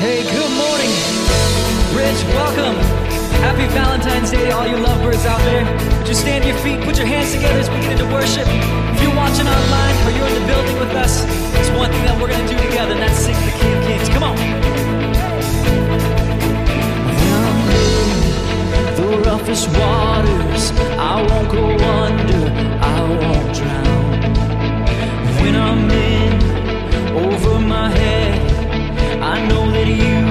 Hey, good morning. Rich, welcome. Happy Valentine's Day to all you lovebirds out there. Just stand to your feet, put your hands together as we get into worship. If you're watching online or you're in the building with us, there's one thing that we're going to do together, and that's sing the King of Kings. Come on. The roughest waters, I won't go under, I won't drown. When I'm in over my head, you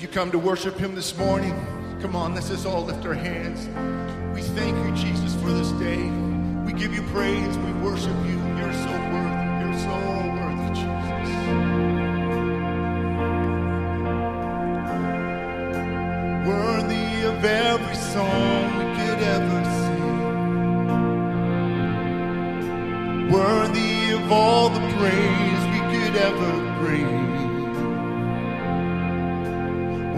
You come to worship Him this morning? Come on, let's just all lift our hands. We thank you, Jesus, for this day. We give you praise. We worship you. You're so worthy. You're so worthy, Jesus. Worthy of every song we could ever sing. Worthy of all the praise we could ever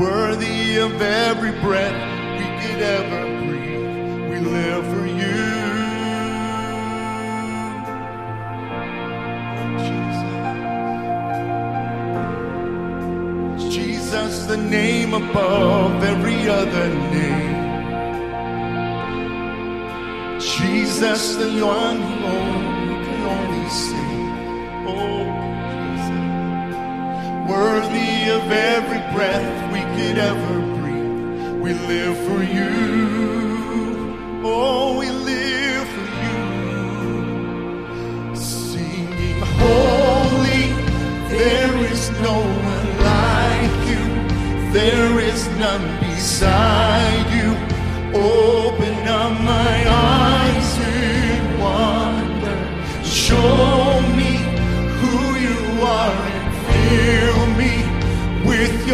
worthy of every breath we could ever breathe. We live for you. Jesus, Jesus the name above every other name. Jesus, the one who only can only save. Oh, Jesus, worthy of every breath we ever breathe. We live for you. Oh, we live for you. Singing holy, there is no one like you. There is none beside you. Oh.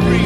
very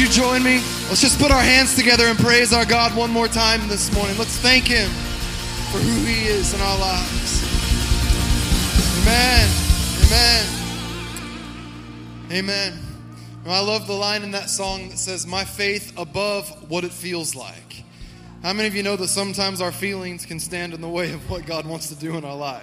you join me? Let's just put our hands together and praise our God one more time this morning. Let's thank Him for who He is in our lives. Amen. Amen. Amen. Now, I love the line in that song that says, My faith above what it feels like. How many of you know that sometimes our feelings can stand in the way of what God wants to do in our life?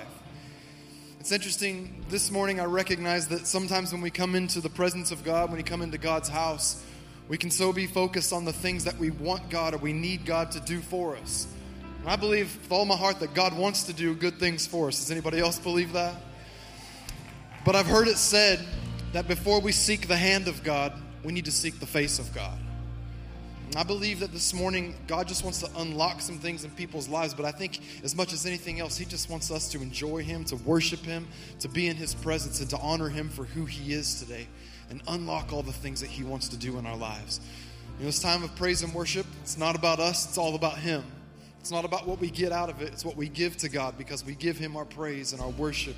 It's interesting, this morning I recognize that sometimes when we come into the presence of God, when we come into God's house, we can so be focused on the things that we want God or we need God to do for us. And I believe with all my heart that God wants to do good things for us. Does anybody else believe that? But I've heard it said that before we seek the hand of God, we need to seek the face of God. And I believe that this morning, God just wants to unlock some things in people's lives, but I think as much as anything else, He just wants us to enjoy Him, to worship Him, to be in His presence, and to honor Him for who He is today, and unlock all the things that He wants to do in our lives. You know, this time of praise and worship, it's not about us, it's all about Him. It's not about what we get out of it, it's what we give to God because we give Him our praise and our worship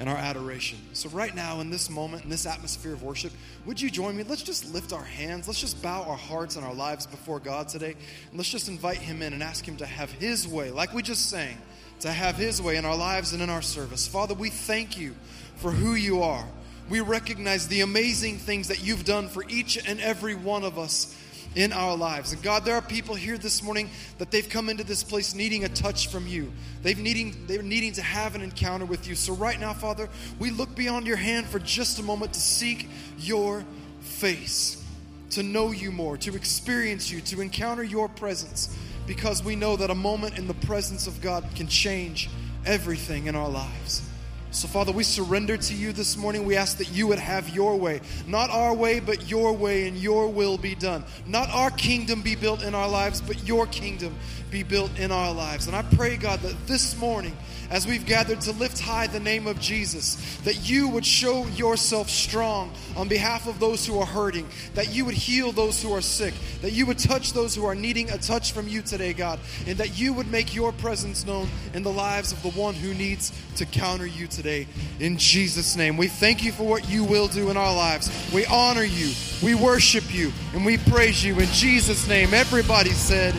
and our adoration. So, right now, in this moment, in this atmosphere of worship, would you join me? Let's just lift our hands. Let's just bow our hearts and our lives before God today. And let's just invite Him in and ask Him to have His way, like we just sang, to have His way in our lives and in our service. Father, we thank you for who you are. We recognize the amazing things that you've done for each and every one of us in our lives. And God, there are people here this morning that they've come into this place needing a touch from you. They've needing they're needing to have an encounter with you. So right now, Father, we look beyond your hand for just a moment to seek your face, to know you more, to experience you, to encounter your presence because we know that a moment in the presence of God can change everything in our lives. So, Father, we surrender to you this morning. We ask that you would have your way. Not our way, but your way, and your will be done. Not our kingdom be built in our lives, but your kingdom be built in our lives. And I pray, God, that this morning, as we've gathered to lift high the name of Jesus, that you would show yourself strong on behalf of those who are hurting, that you would heal those who are sick, that you would touch those who are needing a touch from you today, God, and that you would make your presence known in the lives of the one who needs to counter you today. In Jesus' name, we thank you for what you will do in our lives. We honor you, we worship you, and we praise you. In Jesus' name, everybody said,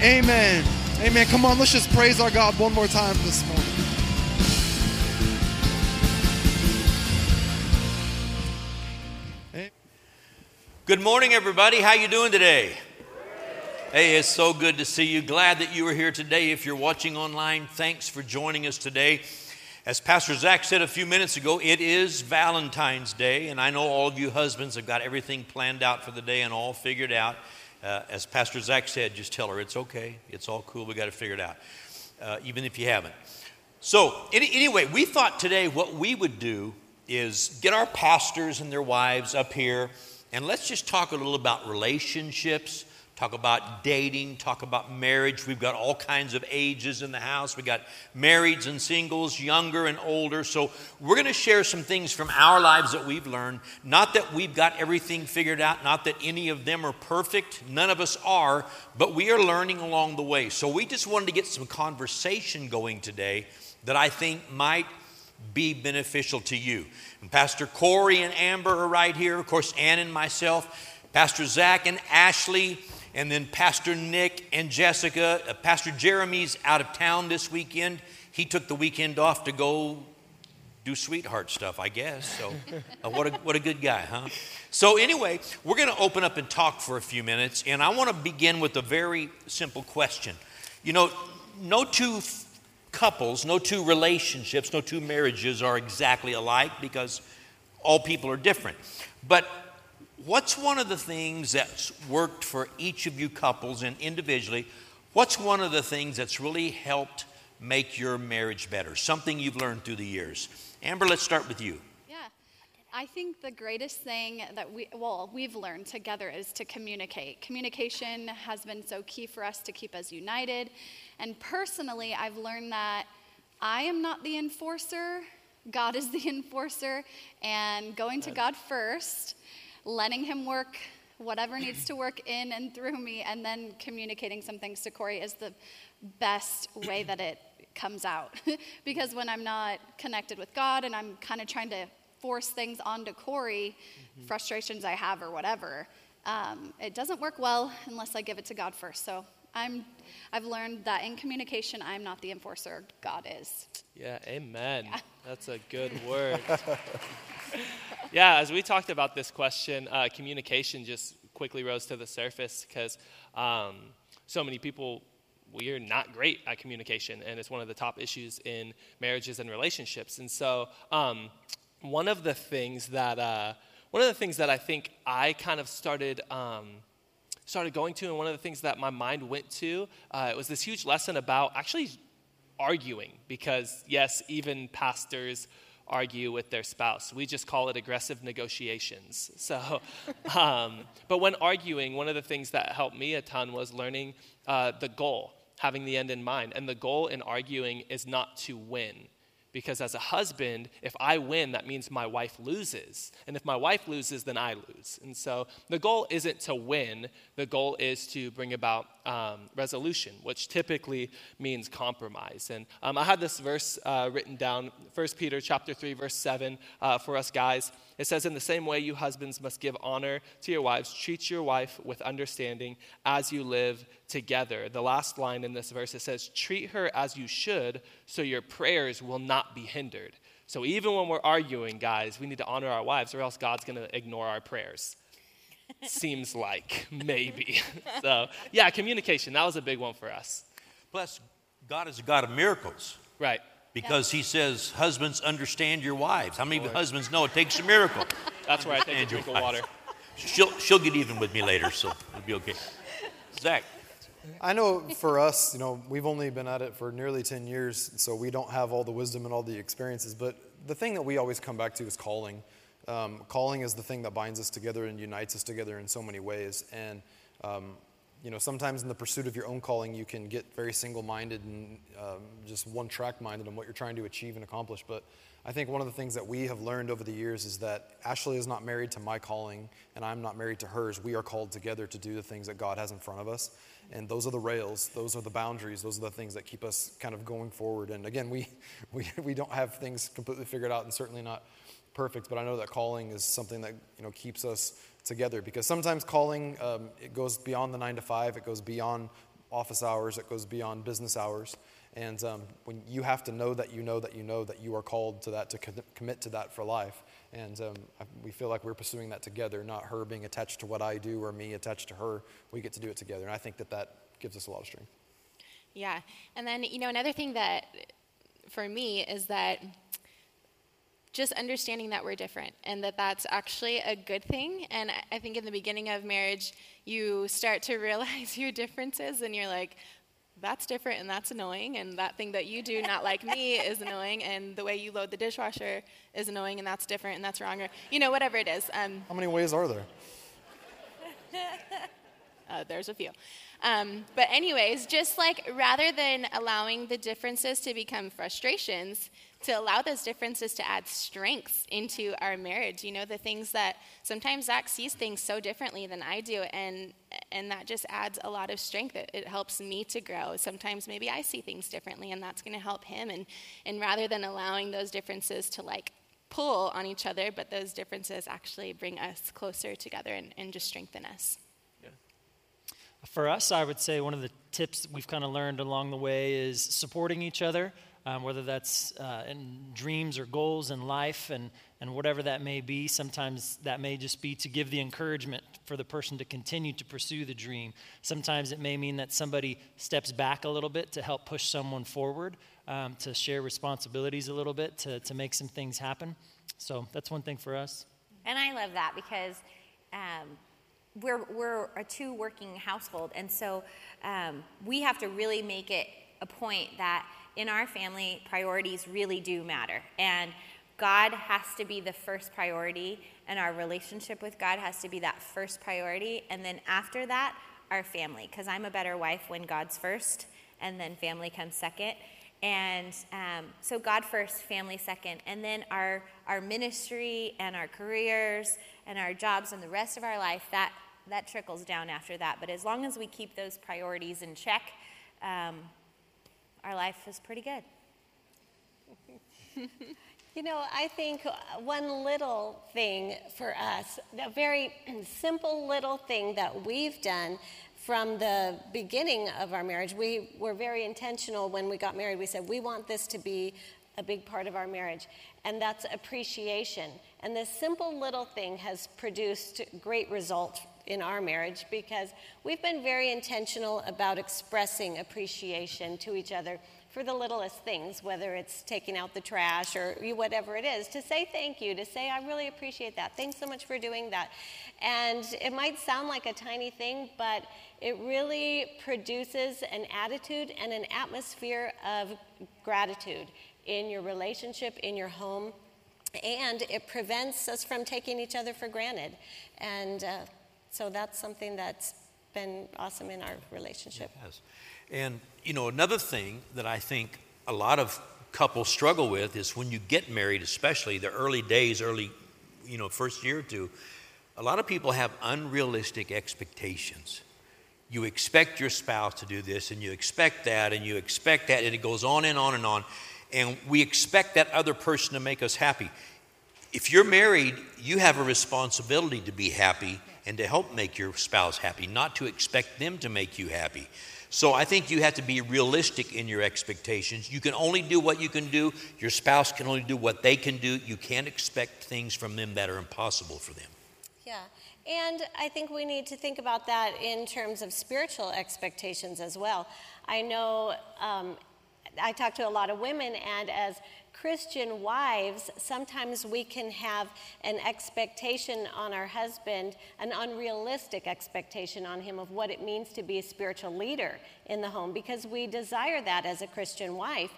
Amen. Amen. Come on, let's just praise our God one more time this morning. Good morning, everybody. How you doing today? Hey, it's so good to see you. Glad that you are here today. If you're watching online, thanks for joining us today. As Pastor Zach said a few minutes ago, it is Valentine's Day, and I know all of you husbands have got everything planned out for the day and all figured out. Uh, as Pastor Zach said, just tell her it's okay, it's all cool, we got to figure it out, uh, even if you haven't. So, any, anyway, we thought today what we would do is get our pastors and their wives up here, and let's just talk a little about relationships, talk about dating, talk about marriage. We've got all kinds of ages in the house. We've got marrieds and singles, younger and older. So we're going to share some things from our lives that we've learned. Not that we've got everything figured out, not that any of them are perfect. None of us are, but we are learning along the way. So we just wanted to get some conversation going today that I think might be beneficial to you. And Pastor Corey and Amber are right here. Of course, Ann and myself, Pastor Zach and Ashley, and then Pastor Nick and Jessica. Uh, Pastor Jeremy's out of town this weekend. He took the weekend off to go do sweetheart stuff, I guess. So, uh, what, a, what a good guy, huh? So, anyway, we're going to open up and talk for a few minutes, and I want to begin with a very simple question. You know, no two f- couples, no two relationships, no two marriages are exactly alike because all people are different. But what's one of the things that's worked for each of you couples and individually? What's one of the things that's really helped make your marriage better? Something you've learned through the years. Amber, let's start with you. Yeah. I think the greatest thing that we, well, we've learned together is to communicate. Communication has been so key for us to keep us united. And personally, I've learned that I am not the enforcer, God is the enforcer, and going to God first, letting Him work whatever needs to work in and through me, and then communicating some things to Corey is the best way that it comes out. because when I'm not connected with God and I'm kind of trying to force things onto Corey, frustrations I have or whatever. Um, it doesn't work well unless I give it to God first. So I'm, I've learned that in communication, I'm not the enforcer, God is. Yeah, amen. That's a good word. yeah, as we talked about this question, uh, communication just quickly rose to the surface because um, so many people, we are not great at communication, and it's one of the top issues in marriages and relationships. And so, um, one of the things that uh, one of the things that I think I kind of started. Um, started going to, and one of the things that my mind went to, uh, it was this huge lesson about actually arguing, because yes, even pastors argue with their spouse. We just call it aggressive negotiations. So, um, but when arguing, one of the things that helped me a ton was learning uh, the goal, having the end in mind. And the goal in arguing is not to win. Because as a husband, if I win, that means my wife loses. And if my wife loses, then I lose. And so the goal isn't to win, the goal is to bring about um, resolution, which typically means compromise. And um, I had this verse uh, written down, 1 Peter chapter 3, verse 7, uh, for us guys. It says, In the same way, you husbands must give honor to your wives, treat your wife with understanding as you live together. The last line in this verse, it says, Treat her as you should, so your prayers will not be hindered. So even when we're arguing, guys, we need to honor our wives, or else God's going to ignore our prayers. Seems like, maybe. so, yeah, communication, that was a big one for us. Plus, God is a God of miracles Right. Because He says, Husbands, understand your wives. How many husbands know it takes a miracle? That's where I take a drink of water. She'll, she'll get even with me later, so it'll be okay. Zach, I know for us, you know, we've only been at it for nearly 10 years, so we don't have all the wisdom and all the experiences. But the thing that we always come back to is calling. Um, calling is the thing that binds us together and unites us together in so many ways. And, um, you know, sometimes in the pursuit of your own calling, you can get very single minded and um, just one track minded on what you're trying to achieve and accomplish. But I think one of the things that we have learned over the years is that Ashley is not married to my calling, and I'm not married to hers. We are called together to do the things that God has in front of us. And those are the rails, those are the boundaries, those are the things that keep us kind of going forward. And again, we, we, we don't have things completely figured out and certainly not perfect, but I know that calling is something that you know keeps us together because sometimes calling um, it goes beyond the nine to five, it goes beyond office hours, it goes beyond business hours, and um, when you have to know that you know that you know that you are called to that to co- commit to that for life, and um, we feel like we're pursuing that together, not her being attached to what I do or me attached to her. We get to do it together, and I think that that gives us a lot of strength. Yeah. And then, you know, another thing that for me is that just understanding that we're different and that that's actually a good thing. And I- I think in the beginning of marriage, you start to realize your differences and you're like, that's different and that's annoying. And that thing that you do not like me is annoying. And the way you load the dishwasher is annoying and that's different and that's wrong. Or, you know, whatever it is. Um, How many ways are there? uh, there's a few. Um, but, anyways, just like rather than allowing the differences to become frustrations, to allow those differences to add strengths into our marriage. You know, the things that sometimes Zach sees things so differently than I do, and and that just adds a lot of strength. It, it helps me to grow. Sometimes maybe I see things differently, and that's going to help him. And and rather than allowing those differences to like pull on each other, but those differences actually bring us closer together and, and just strengthen us. Yeah. For us, I would say one of the tips we've kind of learned along the way is supporting each other, um, whether that's uh, in dreams or goals in life and, and whatever that may be. Sometimes that may just be to give the encouragement for the person to continue to pursue the dream. Sometimes it may mean that somebody steps back a little bit to help push someone forward, um, to share responsibilities a little bit, to, to make some things happen. So that's one thing for us. And I love that because um, we're, we're a two working household. And so um, we have to really make it a point that in our family, priorities really do matter. And God has to be the first priority, and our relationship with God has to be that first priority. And then after that, our family, because I'm a better wife when God's first, and then family comes second. And um, so God first, family second, and then our our ministry and our careers and our jobs and the rest of our life that that trickles down after that. But as long as we keep those priorities in check, um, our life is pretty good. You know, I think one little thing for us, a very simple little thing that we've done from the beginning of our marriage, we were very intentional when we got married. We said, we want this to be a big part of our marriage, and that's appreciation. And this simple little thing has produced great results in our marriage because we've been very intentional about expressing appreciation to each other for the littlest things, whether it's taking out the trash or whatever it is, to say thank you, to say, I really appreciate that. Thanks so much for doing that. And it might sound like a tiny thing, but it really produces an attitude and an atmosphere of gratitude in your relationship, in your home, and it prevents us from taking each other for granted. And uh, so that's something that's been awesome in our relationship. Yes. And, you know, another thing that I think a lot of couples struggle with is when you get married, especially the early days, early, you know, first year or two, a lot of people have unrealistic expectations. You expect your spouse to do this, and you expect that, and you expect that, and it goes on and on and on. And we expect that other person to make us happy. If you're married, you have a responsibility to be happy and to help make your spouse happy, not to expect them to make you happy. So I think you have to be realistic in your expectations. You can only do what you can do. Your spouse can only do what they can do. You can't expect things from them that are impossible for them. Yeah. And I think we need to think about that in terms of spiritual expectations as well. I know um, I talk to a lot of women, and as Christian wives, sometimes we can have an expectation on our husband, an unrealistic expectation on him of what it means to be a spiritual leader in the home because we desire that as a Christian wife.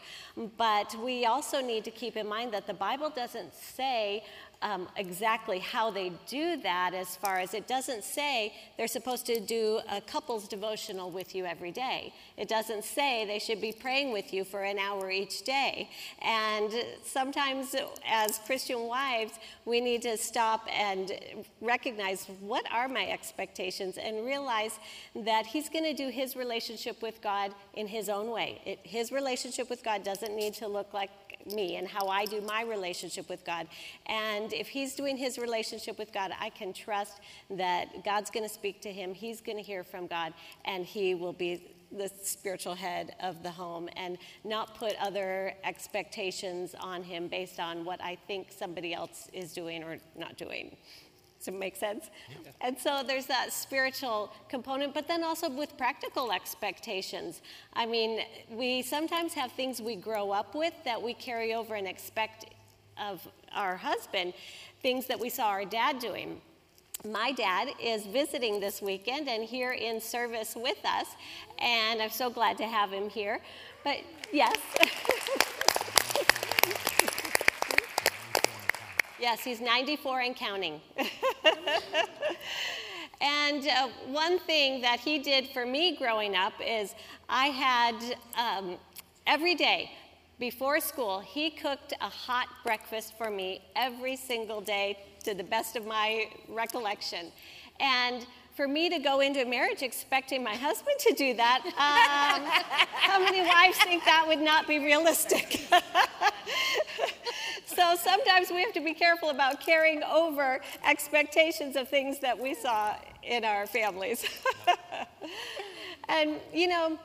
But we also need to keep in mind that the Bible doesn't say um, exactly how they do that, as far as it doesn't say they're supposed to do a couple's devotional with you every day. It doesn't say they should be praying with you for an hour each day. And sometimes, as Christian wives, we need to stop and recognize what are my expectations and realize that He's going to do His relationship with God in His own way. It, his relationship with God doesn't need to look like me and how I do my relationship with God. And if he's doing his relationship with God, I can trust that God's going to speak to him, he's going to hear from God, and he will be the spiritual head of the home and not put other expectations on him based on what I think somebody else is doing or not doing. Does it make sense? And so there's that spiritual component, but then also with practical expectations. I mean, we sometimes have things we grow up with that we carry over and expect of our husband, things that we saw our dad doing. My dad is visiting this weekend and here in service with us, and I'm so glad to have him here. But yes. Yes, he's 94 and counting. and uh, one thing that he did for me growing up is I had um, every day before school, he cooked a hot breakfast for me every single day to the best of my recollection. And for me to go into a marriage expecting my husband to do that, um, how many wives think that would not be realistic? so sometimes we have to be careful about carrying over expectations of things that we saw in our families. and, you know,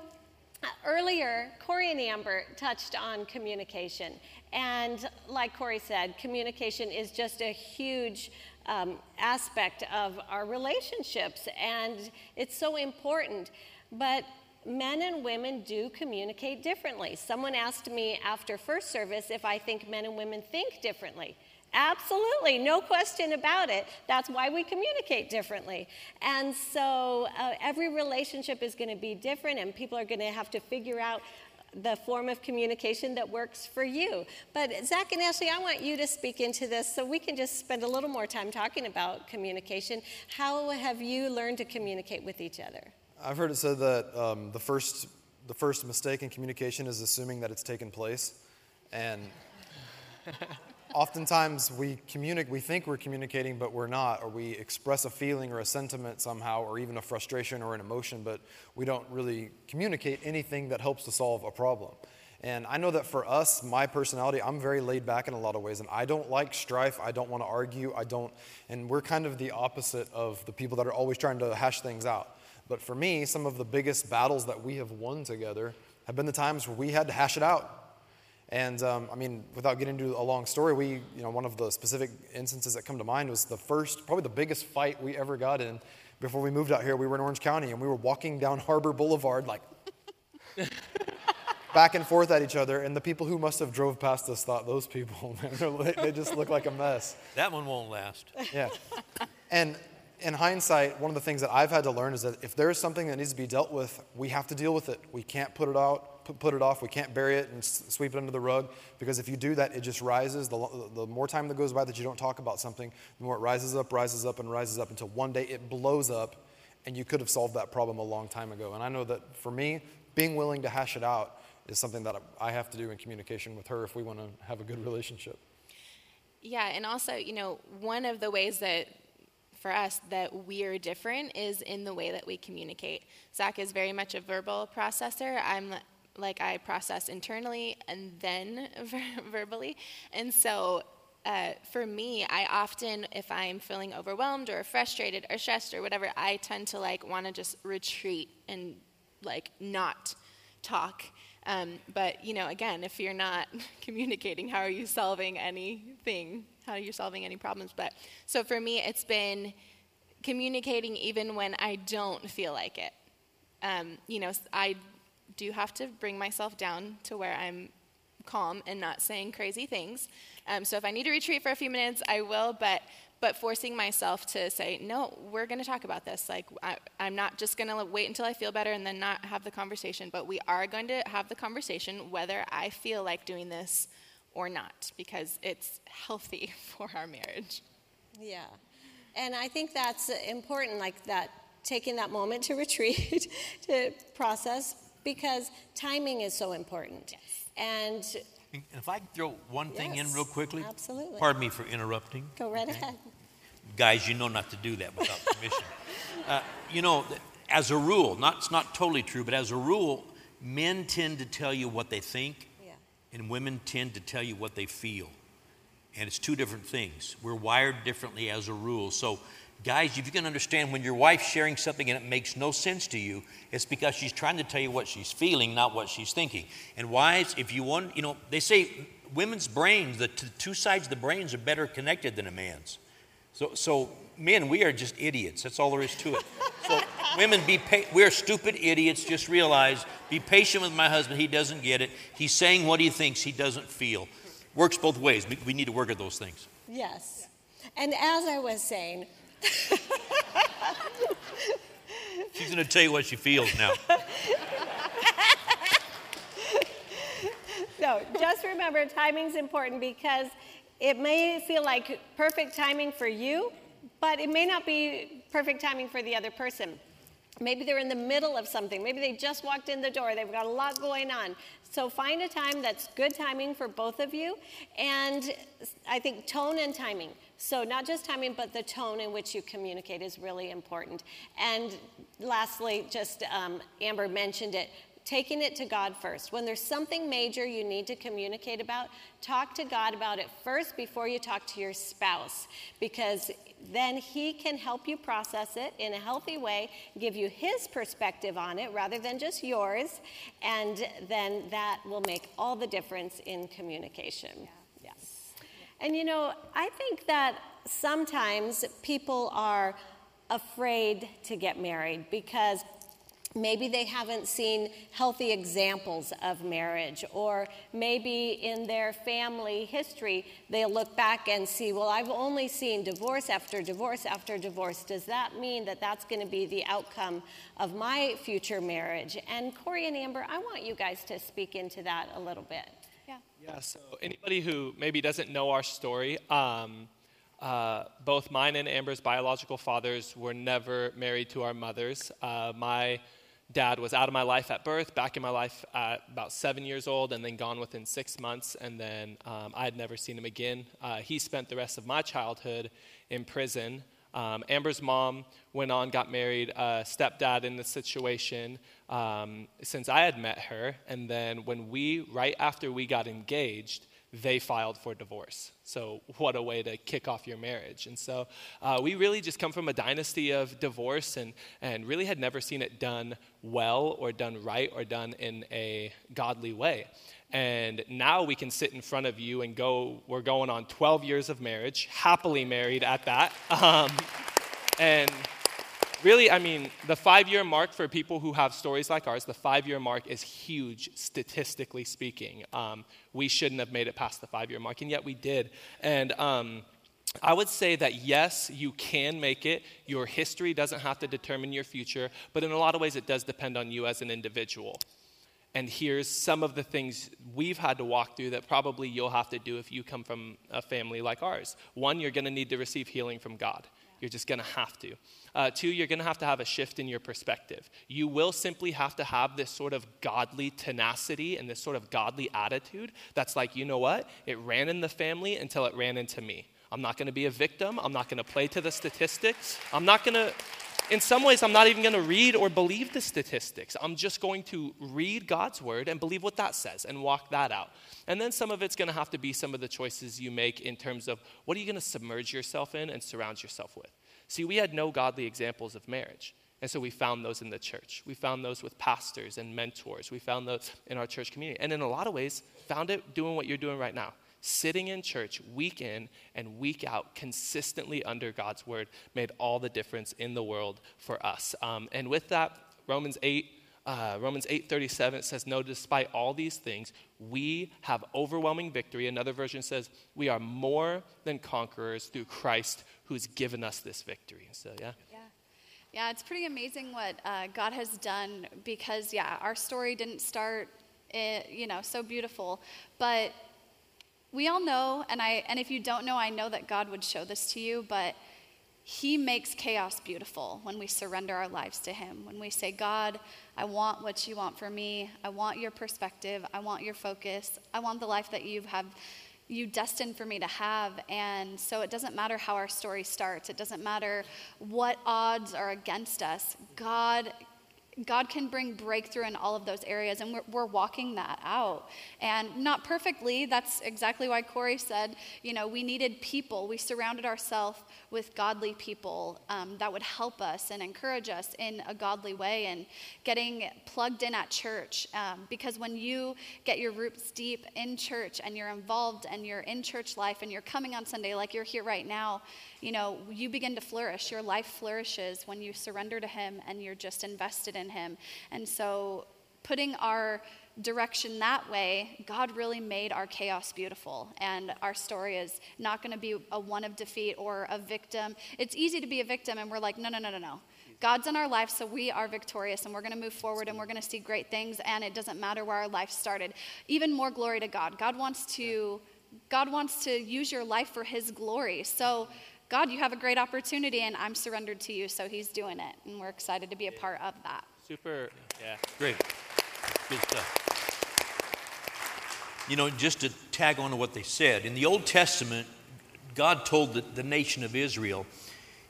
earlier, Corey and Amber touched on communication. And like Corey said, communication is just a huge um, aspect of our relationships, and it's so important. But men and women do communicate differently. Someone asked me after first service if I think men and women think differently. Absolutely, no question about it. That's why we communicate differently. And so uh, every relationship is going to be different, and people are going to have to figure out the form of communication that works for you. But Zach and Ashley, I want you to speak into this so we can just spend a little more time talking about communication. How have you learned to communicate with each other? I've heard it said that um, the first the first mistake in communication is assuming that it's taken place, and oftentimes we communicate, we think we're communicating, but we're not, or we express a feeling or a sentiment somehow, or even a frustration or an emotion, but we don't really communicate anything that helps to solve a problem. And I know that for us, my personality, I'm very laid back in a lot of ways. And I don't like strife. I don't want to argue. I don't, and we're kind of the opposite of the people that are always trying to hash things out. But for me, some of the biggest battles that we have won together have been the times where we had to hash it out. And um, I mean, without getting into a long story, we, you know, one of the specific instances that come to mind was the first, probably the biggest fight we ever got in before we moved out here. We were in Orange County and we were walking down Harbor Boulevard, like back and forth at each other. And the people who must have drove past us thought those people, man, they- they just look like a mess. That one won't last. Yeah. And in hindsight, one of the things that I've had to learn is that if there is something that needs to be dealt with, we have to deal with it. We can't put it out, put, it off. We can't bury it and sweep it under the rug because if you do that, it just rises. The, the more time that goes by that you don't talk about something, the more it rises up, rises up, and rises up until one day it blows up and you could have solved that problem a long time ago. And I know that for me, being willing to hash it out is something that I have to do in communication with her if we want to have a good relationship. Yeah, and also, you know, one of the ways that for us that we're different is in the way that we communicate. Zach is very much a verbal processor. I'm like I process internally and then ver- verbally, and so. Uh, for me, I often, if I'm feeling overwhelmed or frustrated or stressed or whatever, I tend to like want to just retreat and like not talk. Um, but you know, again, if you're not communicating, how are you solving anything? How are you solving any problems? But so for me, it's been communicating even when I don't feel like it. Um, you know, I do have to bring myself down to where I'm calm and not saying crazy things. Um, so if I need to retreat for a few minutes, I will. But but forcing myself to say, no, we're going to talk about this. Like I, I'm not just going to wait until I feel better and then not have the conversation. But we are going to have the conversation whether I feel like doing this or not, because it's healthy for our marriage. Yeah. And I think that's important, like that, taking that moment to retreat, to process, because timing is so important. And And If I can throw one thing in real quickly. absolutely. Pardon me for interrupting. go right ahead. Guys, you know not to do that without permission. uh, you know, as a rule, not, it's not totally true, but as a rule, men tend to tell you what they think, Yeah. and women tend to tell you what they feel. And it's two different things. We're wired differently as a rule. So, guys, if you can understand when your wife's sharing something and it makes no sense to you, it's because she's trying to tell you what she's feeling, not what she's thinking. And wives, if you want, you know, they say women's brains, the t- two sides of the brains are better connected than a man's. So, so men, we are just idiots. That's all there is to it. So, women, be pa- we're stupid idiots. Just realize, be patient with my husband. He doesn't get it. He's saying what he thinks. He doesn't feel. Works both ways. We, we need to work at those things. Yes. And as I was saying, She's going to tell you what she feels now. no, just remember timing's important because it may feel like perfect timing for you, but it may not be perfect timing for the other person. Maybe they're in the middle of something. Maybe they just walked in the door. They've got a lot going on. So find a time that's good timing for both of you. And I think tone and timing. So not just timing, but the tone in which you communicate is really important. And lastly, just um, Amber mentioned it taking it to God first. When there's something major you need to communicate about, talk to God about it first before you talk to your spouse because then he can help you process it in a healthy way, give you his perspective on it rather than just yours, and then that will make all the difference in communication. And you know, I think that sometimes people are afraid to get married because maybe they haven't seen healthy examples of marriage, or maybe in their family history, they'll look back and see, well, I've only seen divorce after divorce after divorce. Does that mean that that's going to be the outcome of my future marriage? And Corey and Amber, I want you guys to speak into that a little bit. Yeah. So anybody who maybe doesn't know our story, um, uh, both mine and Amber's biological fathers were never married to our mothers. Uh, my dad was out of my life at birth, back in my life at about seven years old, and then gone within six months, and then um, I had never seen him again. Uh, he spent the rest of my childhood in prison. Um, Amber's mom went on, got married, uh, stepdad in the situation um, since I had met her. And then when we, right after we got engaged, they filed for divorce. So, what a way to kick off your marriage. And so, uh, we really just come from a dynasty of divorce and, and really had never seen it done well or done right or done in a godly way. And now we can sit in front of you and go, we're going on 12 years of marriage, happily married at that. Um, and really, I mean, the five year mark for people who have stories like ours, the five year mark is huge statistically speaking. Um, we shouldn't have made it past the five year mark, and yet we did. And um, I would say that yes, you can make it. Your history doesn't have to determine your future, but in a lot of ways, it does depend on you as an individual. And here's some of the things we've had to walk through that probably you'll have to do if you come from a family like ours. One, you're going to need to receive healing from God. You're just going to have to. Uh, two, you're going to have to have a shift in your perspective. You will simply have to have this sort of godly tenacity and this sort of godly attitude that's like, you know what? It ran in the family until it ran into me. I'm not going to be a victim. I'm not going to play to the statistics. I'm not going to, in some ways, I'm not even going to read or believe the statistics. I'm just going to read God's word and believe what that says and walk that out. And then some of it's going to have to be some of the choices you make in terms of what are you going to submerge yourself in and surround yourself with. See, we had no godly examples of marriage. And so we found those in the church. We found those with pastors and mentors. We found those in our church community. And in a lot of ways, found it doing what you're doing right now. Sitting in church week in and week out, consistently under God's word, made all the difference in the world for us. Um, and with that, Romans 8, uh, Romans 8:37 says no despite all these things we have overwhelming victory another version says we are more than conquerors through Christ who's given us this victory so yeah Yeah. Yeah, it's pretty amazing what uh, God has done because, yeah, our story didn't start, eh, you know, so beautiful. But we all know, and, I, and if you don't know, I know that God would show this to you, but He makes chaos beautiful when we surrender our lives to Him. When we say, God, I want what you want for me. I want your perspective. I want your focus. I want the life that you have you destined for me to have. And so it doesn't matter how our story starts, it doesn't matter what odds are against us. God. God can bring breakthrough in all of those areas, and we're, we're walking that out. And not perfectly, that's exactly why Corey said, you know, we needed people. We surrounded ourselves with godly people um, that would help us and encourage us in a godly way and getting plugged in at church. Um, because when you get your roots deep in church and you're involved and you're in church life and you're coming on Sunday like you're here right now, you know, you begin to flourish. Your life flourishes when you surrender to Him and you're just invested in Him. And so, putting our direction that way, God really made our chaos beautiful. And our story is not going to be a one of defeat or a victim. It's easy to be a victim, and we're like, no, no, no, no, no. God's in our life, so we are victorious, and we're going to move forward, and we're going to see great things, and it doesn't matter where our life started. Even more glory to God. God wants to, God wants to use your life for His glory. So, God, you have a great opportunity, and I'm surrendered to you, so He's doing it, and we're excited to be a part of that. super yeah Great. Good stuff. You know, just to tag on to what they said, in the Old Testament, God told the, the nation of Israel,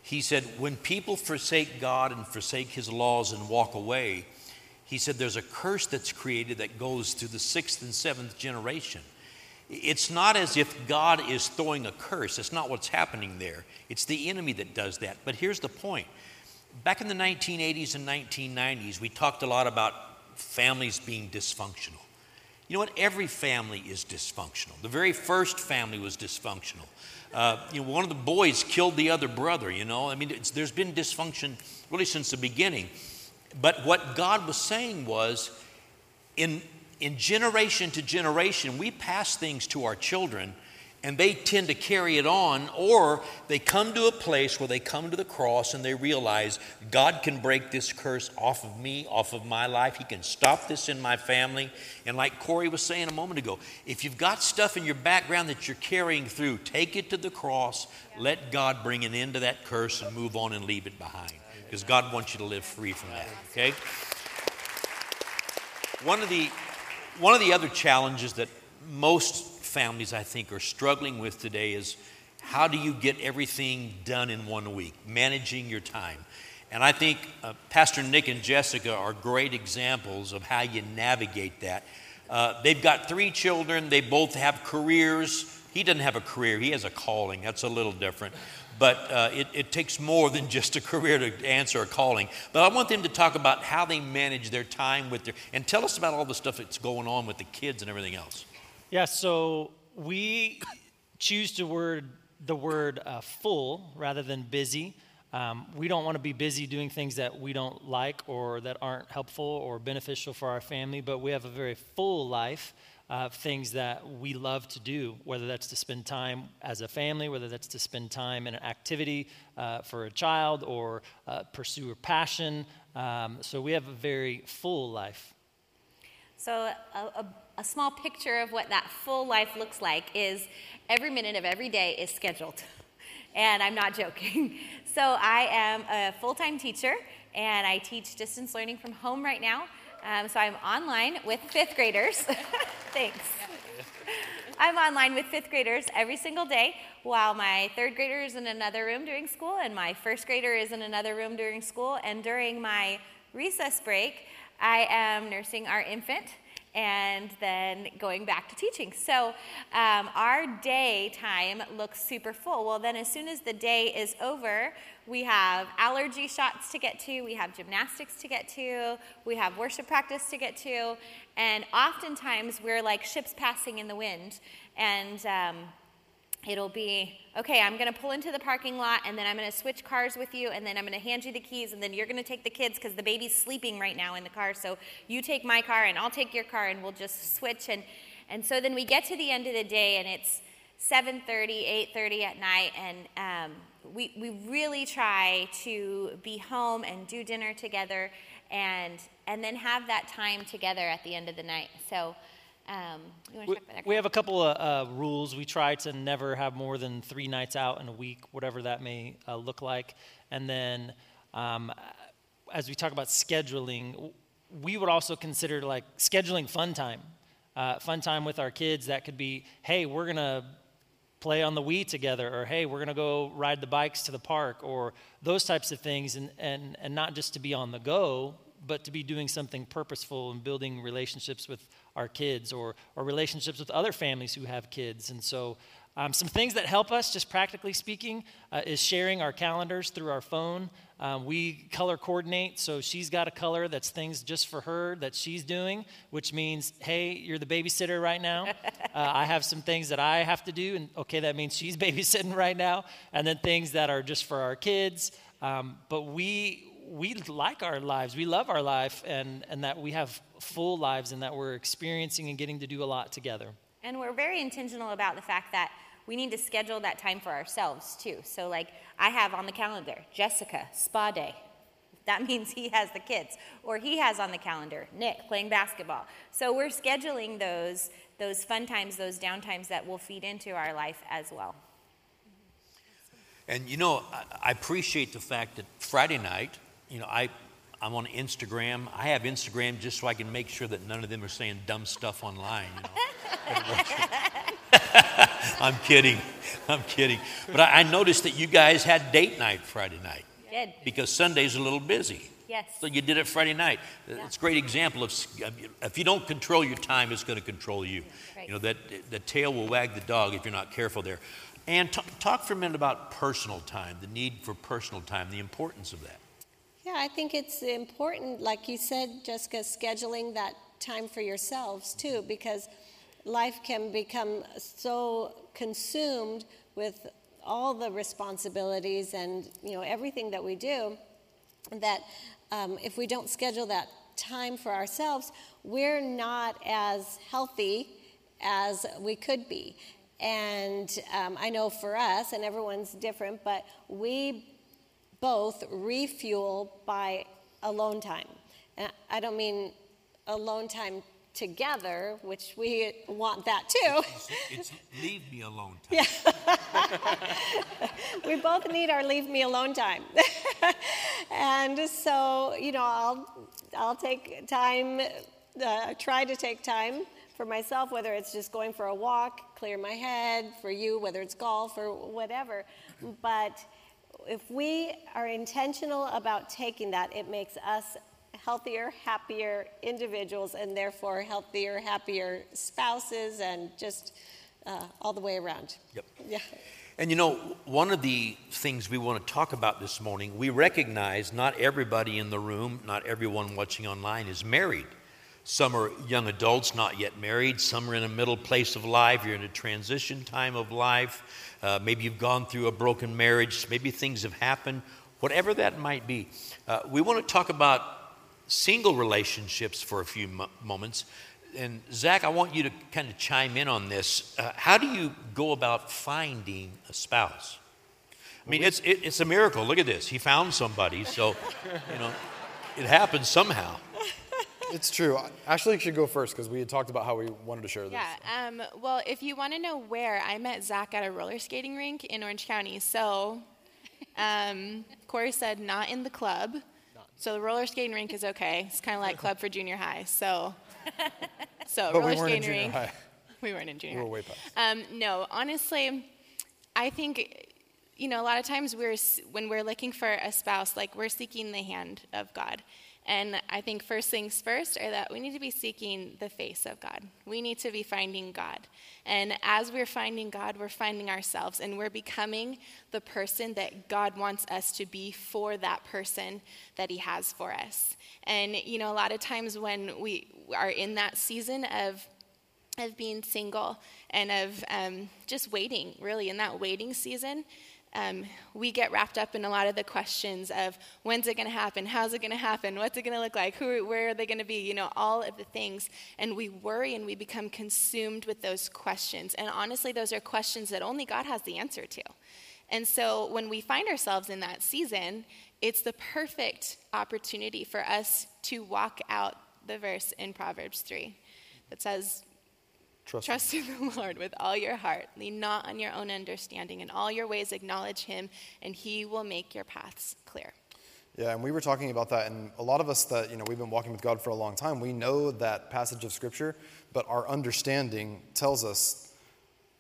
He said, when people forsake God and forsake His laws and walk away, He said, there's a curse that's created that goes to the sixth and seventh generation. It's not as if God is throwing a curse. That's not what's happening there. It's the enemy that does that. But here's the point. Back in the 1980s and 1990s, we talked a lot about families being dysfunctional. You know what? Every family is dysfunctional. The very first family was dysfunctional. Uh, you know, one of the boys killed the other brother. You know, I mean, it's, there's been dysfunction really since the beginning. But what God was saying was, in in generation to generation, we pass things to our children and they tend to carry it on, or they come to a place where they come to the cross and they realize God can break this curse off of me, off of my life. He can stop this in my family. And like Corey was saying a moment ago, if you've got stuff in your background that you're carrying through, take it to the cross, let God bring an end to that curse and move on and leave it behind. Because God wants you to live free from that, okay? One of the one of the other challenges that most families, I think, are struggling with today is how do you get everything done in one week, managing your time. And I think uh, Pastor Nick and Jessica are great examples of how you navigate that. Uh, they've got three children, they both have careers. He doesn't have a career, he has a calling. That's a little different. But uh, it, it takes more than just a career to answer a calling. But I want them to talk about how they manage their time with their, and tell us about all the stuff that's going on with the kids and everything else. Yeah, so we choose to word the word uh, full rather than busy. Um, we don't want to be busy doing things that we don't like or that aren't helpful or beneficial for our family, but we have a very full life of things that we love to do, whether that's to spend time as a family, whether that's to spend time in an activity uh, for a child or uh, pursue a passion. Um, so we have a very full life. So, a, a, a small picture of what that full life looks like is every minute of every day is scheduled. And I'm not joking. So, I am a full time teacher and I teach distance learning from home right now. Um, so, I'm online with fifth graders. Thanks. I'm online with fifth graders every single day while my third grader is in another room during school and my first grader is in another room during school. And during my recess break, I am nursing our infant and then going back to teaching. So um, our day time looks super full. Well, then as soon as the day is over, we have allergy shots to get to, we have gymnastics to get to, we have worship practice to get to, and oftentimes we're like ships passing in the wind. And um, it'll be okay i'm going to pull into the parking lot and then i'm going to switch cars with you and then i'm going to hand you the keys and then you're going to take the kids because the baby's sleeping right now in the car so you take my car and i'll take your car and we'll just switch and and so then we get to the end of the day and it's 7.30 8.30 at night and um, we, we really try to be home and do dinner together and and then have that time together at the end of the night. So um, We, we have a couple of uh, rules. We try to never have more than three nights out in a week, whatever that may uh, look like. And then, um, as we talk about scheduling, we would also consider like scheduling fun time. Uh, fun time with our kids. That could be, hey, we're gonna play on the Wii together, or hey, we're gonna go ride the bikes to the park, or those types of things, and, and, and not just to be on the go, but to be doing something purposeful and building relationships with our kids or, or relationships with other families who have kids. And so, um, some things that help us, just practically speaking, uh, is sharing our calendars through our phone. Um, we color coordinate, so she's got a color that's things just for her that she's doing, which means, hey, you're the babysitter right now. Uh, I have some things that I have to do, and okay, that means she's babysitting right now. And then things that are just for our kids. Um, but we we like our lives. We love our life, and, and that we have full lives, and that we're experiencing and getting to do a lot together. And we're very intentional about the fact that we need to schedule that time for ourselves too. So, like, I have on the calendar Jessica, spa day. That means he has the kids. Or he has on the calendar Nick playing basketball. So, we're scheduling those, those fun times, those down times that will feed into our life as well. And you know, I, I appreciate the fact that Friday night, you know, I, I'm on Instagram. I have Instagram just so I can make sure that none of them are saying dumb stuff online. You know? I'm kidding. I'm kidding. But I, I noticed that you guys had date night Friday night Did. because Sunday's a little busy. Yes. So you did it Friday night. It's a great example of if you don't control your time, it's going to control you. Right. You know that the tail will wag the dog if you're not careful there. And t- talk for a minute about personal time, the need for personal time, the importance of that. Yeah, I think it's important, like you said, Jessica, scheduling that time for yourselves too, because life can become so consumed with all the responsibilities and you know everything that we do that um, if we don't schedule that time for ourselves, we're not as healthy as we could be. And um, I know for us, and everyone's different, but we both refuel by alone time. And I don't mean alone time together, which we want that too. It's leave me alone time. Yeah. we both need our leave me alone time. and so, you know, I'll, I'll take time, uh, try to take time for myself, whether it's just going for a walk, clear my head, for you, whether it's golf or whatever. But if we are intentional about taking that, it makes us healthier, happier individuals, and therefore healthier, happier spouses, and just uh, all the way around. Yep. Yeah. And you know, one of the things we want to talk about this morning, we recognize not everybody in the room, not everyone watching online is married. Some are young adults, not yet married. Some are in a middle place of life. You're in a transition time of life. Uh, maybe you've gone through a broken marriage. Maybe things have happened. Whatever that might be. Uh, we want to talk about single relationships for a few mo- moments. And Zach, I want you to kind of chime in on this. Uh, how do you go about finding a spouse? I mean, it's, it, it's a miracle. Look at this. He found somebody. So, you know, it happens somehow. It's true. Ashley you should go first because we had talked about how we wanted to share this. Yeah. Um, well, if you want to know where, I met Zach at a roller skating rink in Orange County. So, um, Corey said not in the club. Not. So the roller skating rink is okay. It's kind of like club for junior high. So, so But we roller weren't in skating junior rink. high. We weren't in junior We were way past. Um, no, honestly, I think you know a lot of times we're when we're looking for a spouse, like we're seeking the hand of God. And I think first things first are that we need to be seeking the face of God. We need to be finding God. And as we're finding God, we're finding ourselves and we're becoming the person that God wants us to be for that person that He has for us. And, you know, a lot of times when we are in that season of of being single and of um, just waiting, really, in that waiting season, um, we get wrapped up in a lot of the questions of when's it going to happen, how's it going to happen, what's it going to look like, who, where are they going to be, you know, all of the things. And we worry and we become consumed with those questions. And honestly, those are questions that only God has the answer to. And so when we find ourselves in that season, it's the perfect opportunity for us to walk out the verse in Proverbs 3 that says, Trust. Trust in the Lord with all your heart. Lean not on your own understanding. In all your ways, acknowledge Him, and He will make your paths clear. Yeah, and we were talking about that, and a lot of us that you know we've been walking with God for a long time, we know that passage of Scripture, but our understanding tells us: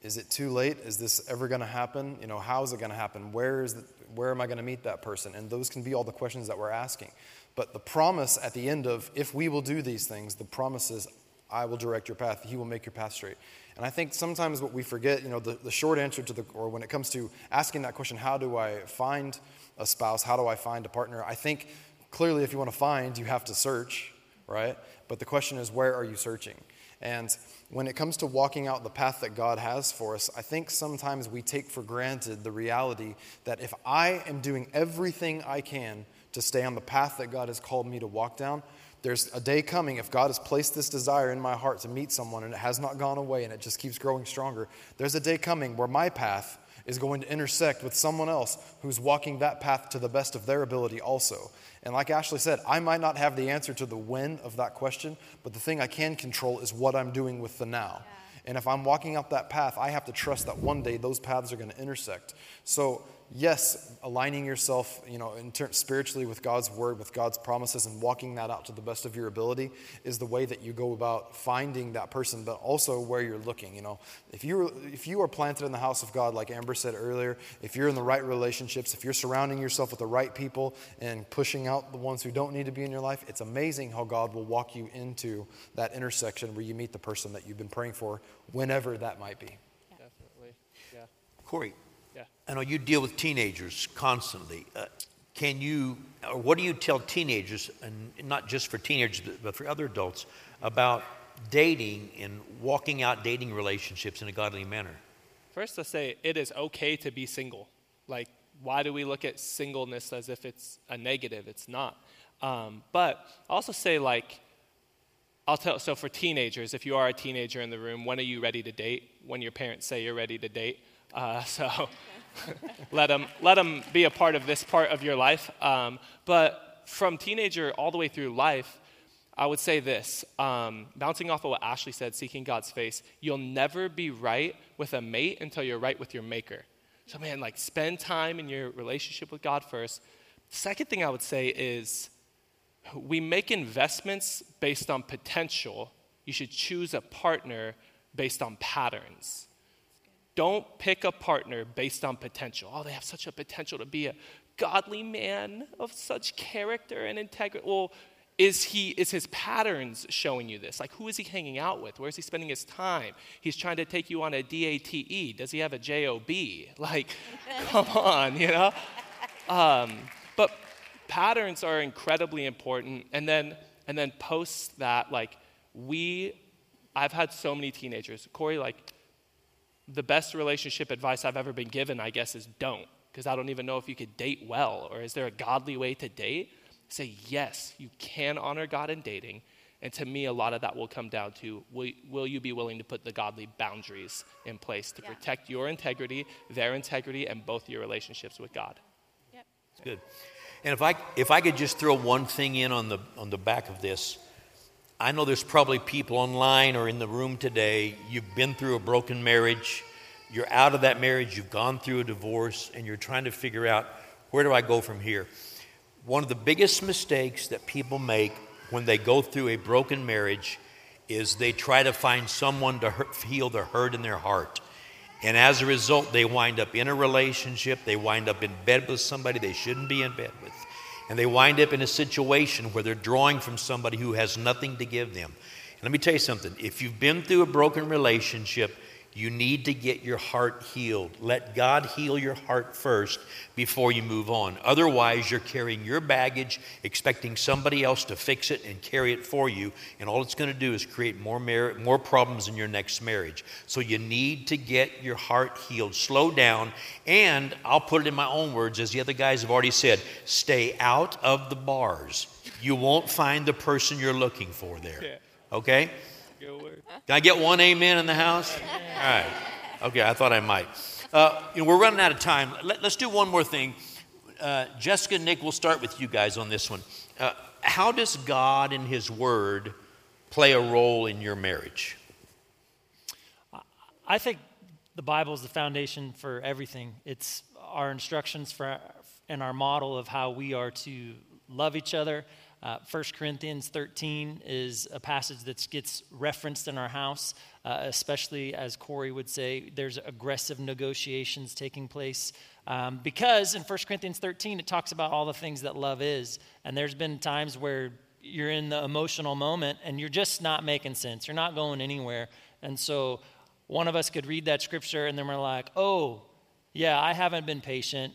Is it too late? Is this ever going to happen? You know, how is it going to happen? Where is the, where am I going to meet that person? And those can be all the questions that we're asking. But the promise at the end of if we will do these things, the promise is, I will direct your path. He will make your path straight. And I think sometimes what we forget, you know, the, the short answer to the, or when it comes to asking that question, how do I find a spouse? How do I find a partner? I think clearly if you want to find, you have to search, right? But the question is, where are you searching? And when it comes to walking out the path that God has for us, I think sometimes we take for granted the reality that if I am doing everything I can to stay on the path that God has called me to walk down, there's a day coming if God has placed this desire in my heart to meet someone and it has not gone away and it just keeps growing stronger. There's a day coming where my path is going to intersect with someone else who's walking that path to the best of their ability also. And like Ashley said, I might not have the answer to the when of that question, but the thing I can control is what I'm doing with the now. And if I'm walking up that path, I have to trust that one day those paths are going to intersect. So, yes, aligning yourself, you know, in ter- spiritually with God's word, with God's promises, and walking that out to the best of your ability is the way that you go about finding that person, but also where you're looking. You know, if you if you are planted in the house of God, like Amber said earlier, if you're in the right relationships, if you're surrounding yourself with the right people and pushing out the ones who don't need to be in your life, it's amazing how God will walk you into that intersection where you meet the person that you've been praying for, whenever that might be. Definitely. Yeah. Corey, Yeah. I know you deal with teenagers constantly. Uh, can you, or what do you tell teenagers, and not just for teenagers, but- for other adults, about dating and walking out dating relationships in a godly manner? First, I say it is okay to be single. Like, why do we look at singleness as if it's a negative? It's not. Um, but I also say, like, I'll tell, so for teenagers, if you are a teenager in the room, when are you ready to date? When your parents say you're ready to date. Uh, so let them let them be a part of this part of your life. Um, but from teenager all the way through life, I would say this, um, bouncing off of what Ashley said, seeking God's face, you'll never be right with a mate until you're right with your maker. So, man, like spend time in your relationship with God first. Second thing I would say is we make investments based on potential you should choose a partner based on patterns. Don't pick a partner based on potential. Oh, they have such a potential to be a godly man of such character and integrity. Well, is he is his patterns showing you this? Like who is he hanging out with? Where is he spending his time? He's trying to take you on a DATE. Does he have a JOB? Like, come on, you know? Um, but patterns are incredibly important. And then and then post that, like we I've had so many teenagers. Corey, like the best relationship advice I've ever been given, I guess, is don't. Because I don't even know if you could date well or is there a godly way to date? Say, yes, you can honor God in dating. And to me, a lot of that will come down to will, will you be willing to put the godly boundaries in place to Yeah. protect your integrity, their integrity, and both your relationships with God? Yep. It's good. And if I if I could just throw one thing in on the on the back of this, I know there's probably people online or in the room today. You've been through a broken marriage. You're out of that marriage. You've gone through a divorce, and you're trying to figure out where do I go from here. One of the biggest mistakes that people make when they go through a broken marriage is they try to find someone to hurt, heal the hurt in their heart. And as a result, they wind up in a relationship, they wind up in bed with somebody they shouldn't be in bed with. And they wind up in a situation where they're drawing from somebody who has nothing to give them. And let me tell you something if you've been through a broken relationship, you need to get your heart healed. Let God heal your heart first before you move on. Otherwise, you're carrying your baggage, expecting somebody else to fix it and carry it for you, and all it's going to do is create more mar- more problems in your next marriage. So you need to get your heart healed. Slow down, and I'll put it in my own words, as the other guys have already said: stay out of the bars. You won't find the person you're looking for there. Okay. Good word. Can I get one amen in the house? All right. Okay, I thought I might. Uh, you know, we're running out of time. Let, us do one more thing. Uh, Jessica and Nick, we'll start with you guys on this one. Uh, how does God and His Word play a role in your marriage? I think the Bible is the foundation for everything. It's our instructions for and our model of how we are to love each other. Uh, 1 Corinthians 13 is a passage that gets referenced in our house, uh, especially as Corey would say, there's aggressive negotiations taking place. Um, because in 1 Corinthians 13, it talks about all the things that love is. And there's been times where you're in the emotional moment and you're just not making sense. You're not going anywhere. And so one of us could read that scripture and then we're like, oh, yeah, I haven't been patient.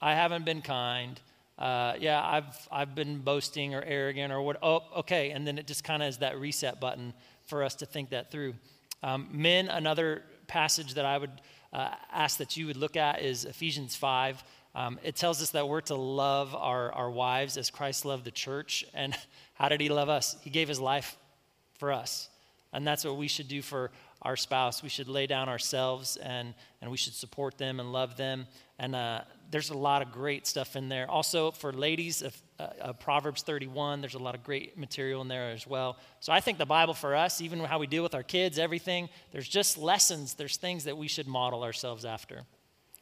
I haven't been kind. Uh, yeah, I've, I've been boasting or arrogant or what. Oh, okay. And then it just kind of is that reset button for us to think that through. Um, men, another passage that I would uh, ask that you would look at is Ephesians 5. Um, it tells us that we're to love our, our wives as Christ loved the church. And how did he love us? He gave his life for us. And that's what we should do for our spouse. We should lay down ourselves and, and we should support them and love them. And uh, there's a lot of great stuff in there. Also, for ladies, of, uh, uh, Proverbs 31, there's a lot of great material in there as well. So I think the Bible for us, even how we deal with our kids, everything, there's just lessons, there's things that we should model ourselves after.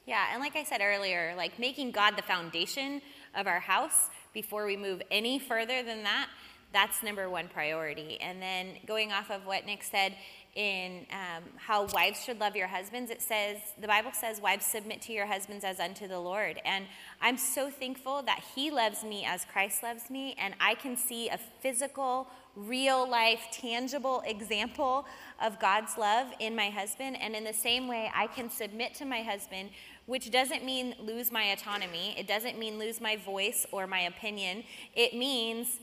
Yeah, and like I said earlier, like making God the foundation of our house before we move any further than that, that's number one priority. And then going off of what Nick said in um, how wives should love your husbands, it says, the Bible says, wives submit to your husbands as unto the Lord. And I'm so thankful that he loves me as Christ loves me, and I can see a physical, real life, tangible example of God's love in my husband. And in the same way, I can submit to my husband which doesn't mean lose my autonomy. It doesn't mean lose my voice or my opinion. It means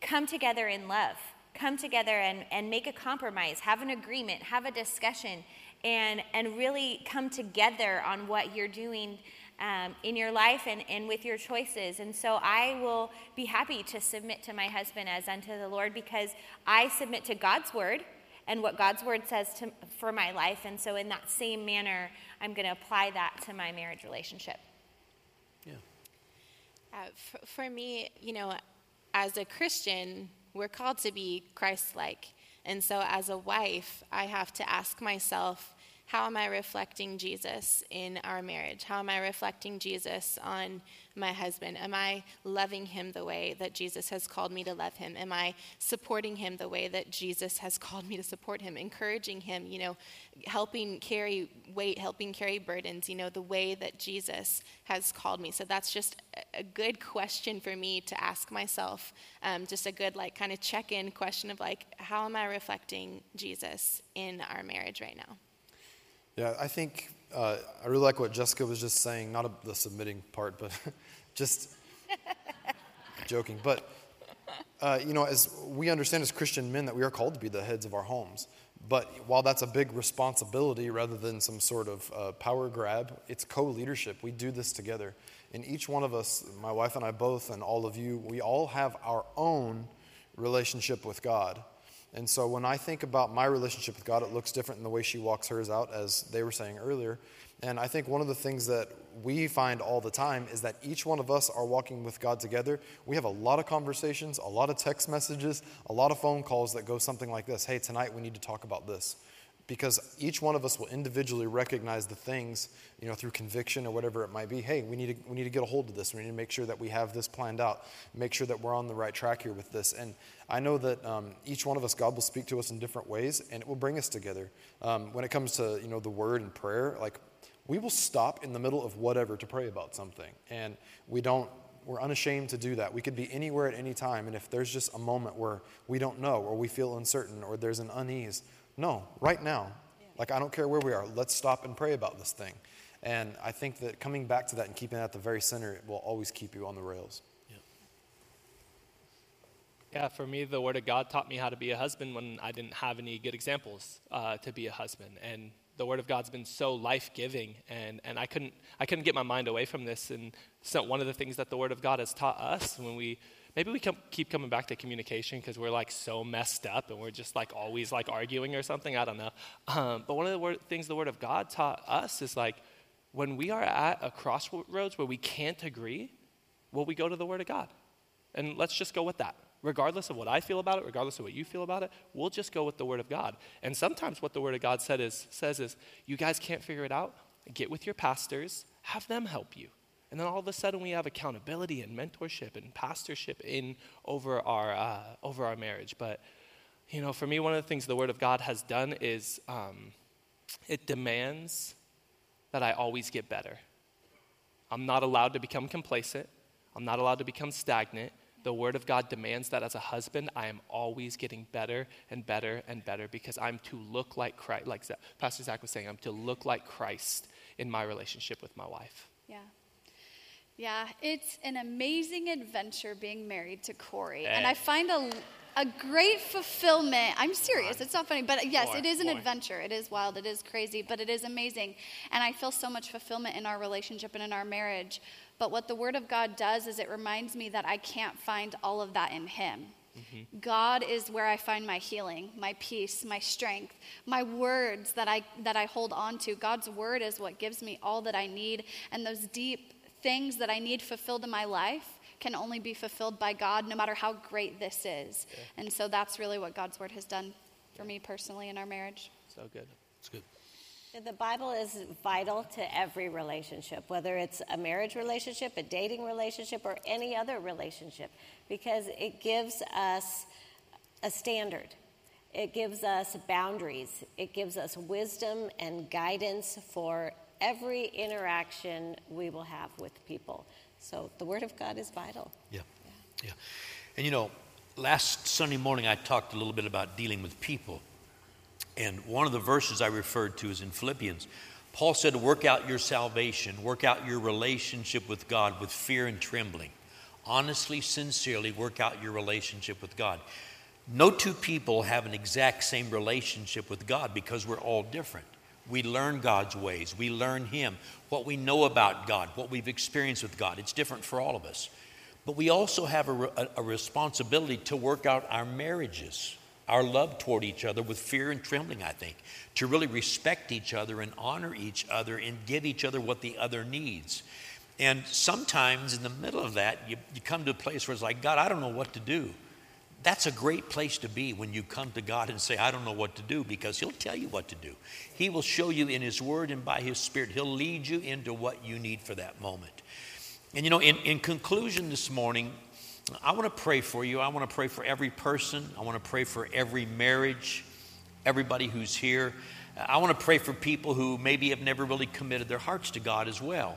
come together in love. Come together and, and make a compromise, have an agreement, have a discussion, and, and really come together on what you're doing um, in your life and, and with your choices. And so I will be happy to submit to my husband as unto the Lord because I submit to God's word and what God's word says to, for my life. And so, in that same manner, I'm going to apply that to my marriage relationship. Uh, for, for me, you know, as a Christian, we're called to be Christ like. And so, as a wife, I have to ask myself how am I reflecting Jesus in our marriage? How am I reflecting Jesus on my husband? Am I loving him the way that Jesus has called me to love him? Am I supporting him the way that Jesus has called me to support him? Encouraging him, you know, helping carry weight, helping carry burdens, you know, the way that Jesus has called me. So that's just a- good question for me to ask myself. Um, just a good, like, kind of check in question of, like, how am I reflecting Jesus in our marriage right now? Yeah, I think uh, I really like what Jessica was just saying, not a, the submitting part, but just joking. But, uh, you know, as we understand as Christian men that we are called to be the heads of our homes. But while that's a big responsibility rather than some sort of uh, power grab, it's co leadership. We do this together. And each one of us, my wife and I both, and all of you, we all have our own relationship with God. And so when I think about my relationship with God, it looks different than the way she walks hers out, as they were saying earlier. And I think one of the things that we find all the time is that each one of us are walking with God together. We have a lot of conversations, a lot of text messages, a lot of phone calls that go something like this Hey, tonight we need to talk about this. Because each one of us will individually recognize the things, you know, through conviction or whatever it might be. Hey, we need to, we need to get a hold of this. We need to make sure that we have this planned out, make sure that we're on the right track here with this. And I know that um, each one of us, God will speak to us in different ways, and it will bring us together. Um, when it comes to, you know, the word and prayer, like we will stop in the middle of whatever to pray about something. And we don't, we're unashamed to do that. We could be anywhere at any time. And if there's just a moment where we don't know, or we feel uncertain, or there's an unease, no, right now, like I don't care where we are, let's stop and pray about this thing. And I think that coming back to that and keeping that at the very center will always keep you on the rails. Yeah, for me, the Word of God taught me how to be a husband when I didn't have any good examples uh, to be a husband. And the Word of God's been so life giving, and, and I, couldn't, I couldn't get my mind away from this. And so, one of the things that the Word of God has taught us when we maybe we keep coming back to communication because we're like so messed up and we're just like always like arguing or something. I don't know. Um, but one of the word, things the Word of God taught us is like when we are at a crossroads where we can't agree, well, we go to the Word of God. And let's just go with that. Regardless of what I feel about it, regardless of what you feel about it, we'll just go with the Word of God. And sometimes what the Word of God said is, says is, you guys can't figure it out, get with your pastors, have them help you. And then all of a sudden we have accountability and mentorship and pastorship in over our, uh, over our marriage. But, you know, for me, one of the things the Word of God has done is um, it demands that I always get better. I'm not allowed to become complacent. I'm not allowed to become stagnant. The Word of God demands that as a husband, I am always getting better and better and better because I'm to look like Christ. Like Pastor Zach was saying, I'm to look like Christ in my relationship with my wife. Yeah. Yeah, it's an amazing adventure being married to Corey. And I find a, a great fulfillment. I'm serious, it's not funny, but yes, Boy, it is an boy. adventure. It is wild, it is crazy, but it is amazing. And I feel so much fulfillment in our relationship and in our marriage. But what the Word of God does is it reminds me that I can't find all of that in Him. Mm-hmm. God is where I find my healing, my peace, my strength, my words that I that I hold on to. God's word is what gives me all that I need and those deep things that I need fulfilled in my life can only be fulfilled by God no matter how great this is. And so that's really what God's word has done for me personally in our marriage. So good. It's good. The Bible is vital to every relationship, whether it's a marriage relationship, a dating relationship, or any other relationship, because it gives us a standard. It gives us boundaries. It gives us wisdom and guidance for every interaction we will have with people. So the Word of God is vital. Yeah. Yeah. And you know, last Sunday morning I talked a little bit about dealing with people. And one of the verses I referred to is in Philippians. Paul said, Work out your salvation, work out your relationship with God with fear and trembling. Honestly, sincerely, work out your relationship with God. No two people have an exact same relationship with God because we're all different. We learn God's ways, we learn Him, what we know about God, what we've experienced with God. It's different for all of us. But we also have a, a- a responsibility to work out our marriages, our love toward each other with fear and trembling, I think, to really respect each other and honor each other and give each other what the other needs. And sometimes in the middle of that, you, you come to a place where it's like, God, I don't know what to do. That's a great place to be when you come to God and say, I don't know what to do, because He'll tell you what to do. He will show you in His Word and by His Spirit. He'll lead you into what you need for that moment. And you know, in, in conclusion this morning, I want to pray for you. I want to pray for every person. I want to pray for every marriage, everybody who's here. I want to pray for people who maybe have never really committed their hearts to God as well.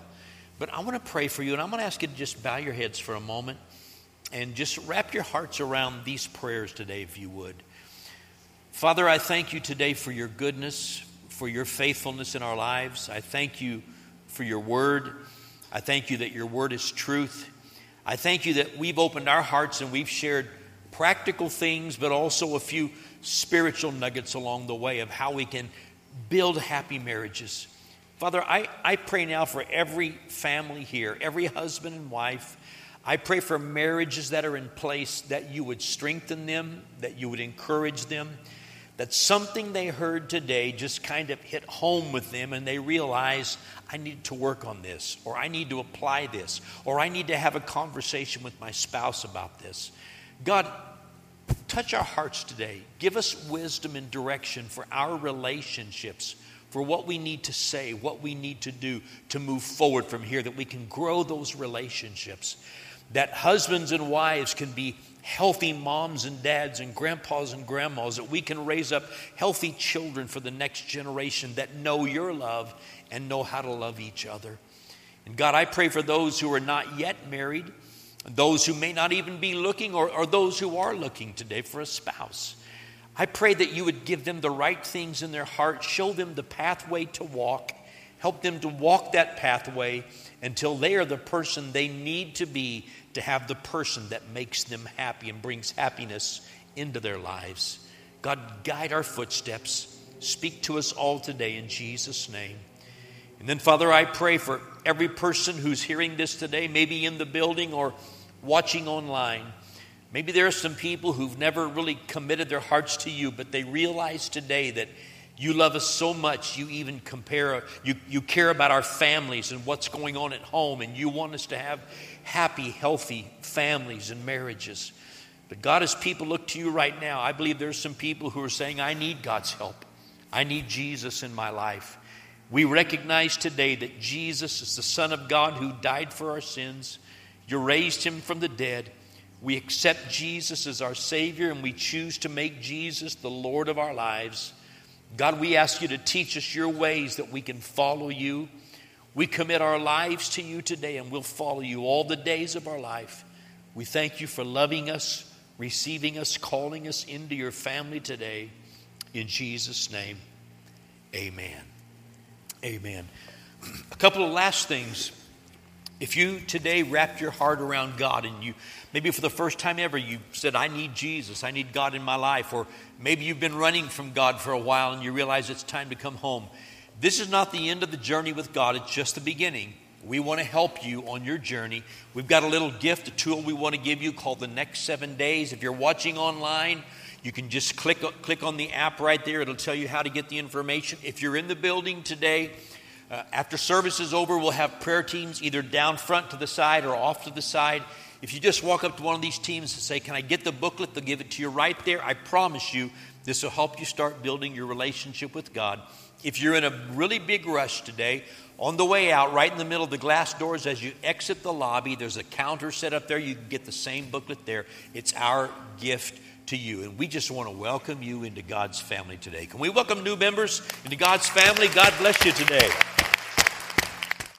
But I want to pray for you, and I'm going to ask you to just bow your heads for a moment and just wrap your hearts around these prayers today, if you would. Father, I thank you today for your goodness, for your faithfulness in our lives. I thank you for your word. I thank you that your word is truth. I thank you that we've opened our hearts and we've shared practical things, but also a few spiritual nuggets along the way of how we can build happy marriages. Father, I, I pray now for every family here, every husband and wife. I pray for marriages that are in place that you would strengthen them, that you would encourage them, that something they heard today just kind of hit home with them and they realize, I need to work on this, or I need to apply this, or I need to have a conversation with my spouse about this. God, touch our hearts today. Give us wisdom and direction for our relationships, for what we need to say, what we need to do to move forward from here, that we can grow those relationships that husbands and wives can be healthy moms and dads and grandpas and grandmas, that we can raise up healthy children for the next generation that know your love and know how to love each other. And God, I pray for those who are not yet married, those who may not even be looking, or, or those who are looking today for a spouse. I pray that you would give them the right things in their heart, show them the pathway to walk, help them to walk that pathway until they are the person they need to be to have the person that makes them happy and brings happiness into their lives. God, guide our footsteps. Speak to us all today in Jesus' name. And then, Father, I pray for every person who's hearing this today, maybe in the building or watching online. Maybe there are some people who've never really committed their hearts to you, but they realize today that you love us so much, you even compare, you, you care about our families and what's going on at home, and you want us to have happy, healthy families and marriages. But God, as people look to you right now, I believe there's some people who are saying, I need God's help. I need Jesus in my life. We recognize today that Jesus is the Son of God who died for our sins. You raised him from the dead. We accept Jesus as our Savior and we choose to make Jesus the Lord of our lives. God, we ask you to teach us your ways that we can follow you. We commit our lives to you today and we'll follow you all the days of our life. We thank you for loving us, receiving us, calling us into your family today. In Jesus' name, amen. Amen. A couple of last things. If you today wrapped your heart around God and you, maybe for the first time ever, you said, I need Jesus, I need God in my life, or maybe you've been running from God for a while and you realize it's time to come home. This is not the end of the journey with God, it's just the beginning. We want to help you on your journey. We've got a little gift, a tool we want to give you called the Next Seven Days. If you're watching online, you can just click, click on the app right there. It'll tell you how to get the information. If you're in the building today, uh, after service is over, we'll have prayer teams either down front to the side or off to the side. If you just walk up to one of these teams and say, Can I get the booklet? They'll give it to you right there. I promise you, this will help you start building your relationship with God. If you're in a really big rush today, on the way out, right in the middle of the glass doors as you exit the lobby, there's a counter set up there. You can get the same booklet there. It's our gift to you. And we just want to welcome you into God's family today. Can we welcome new members into God's family? God bless you today.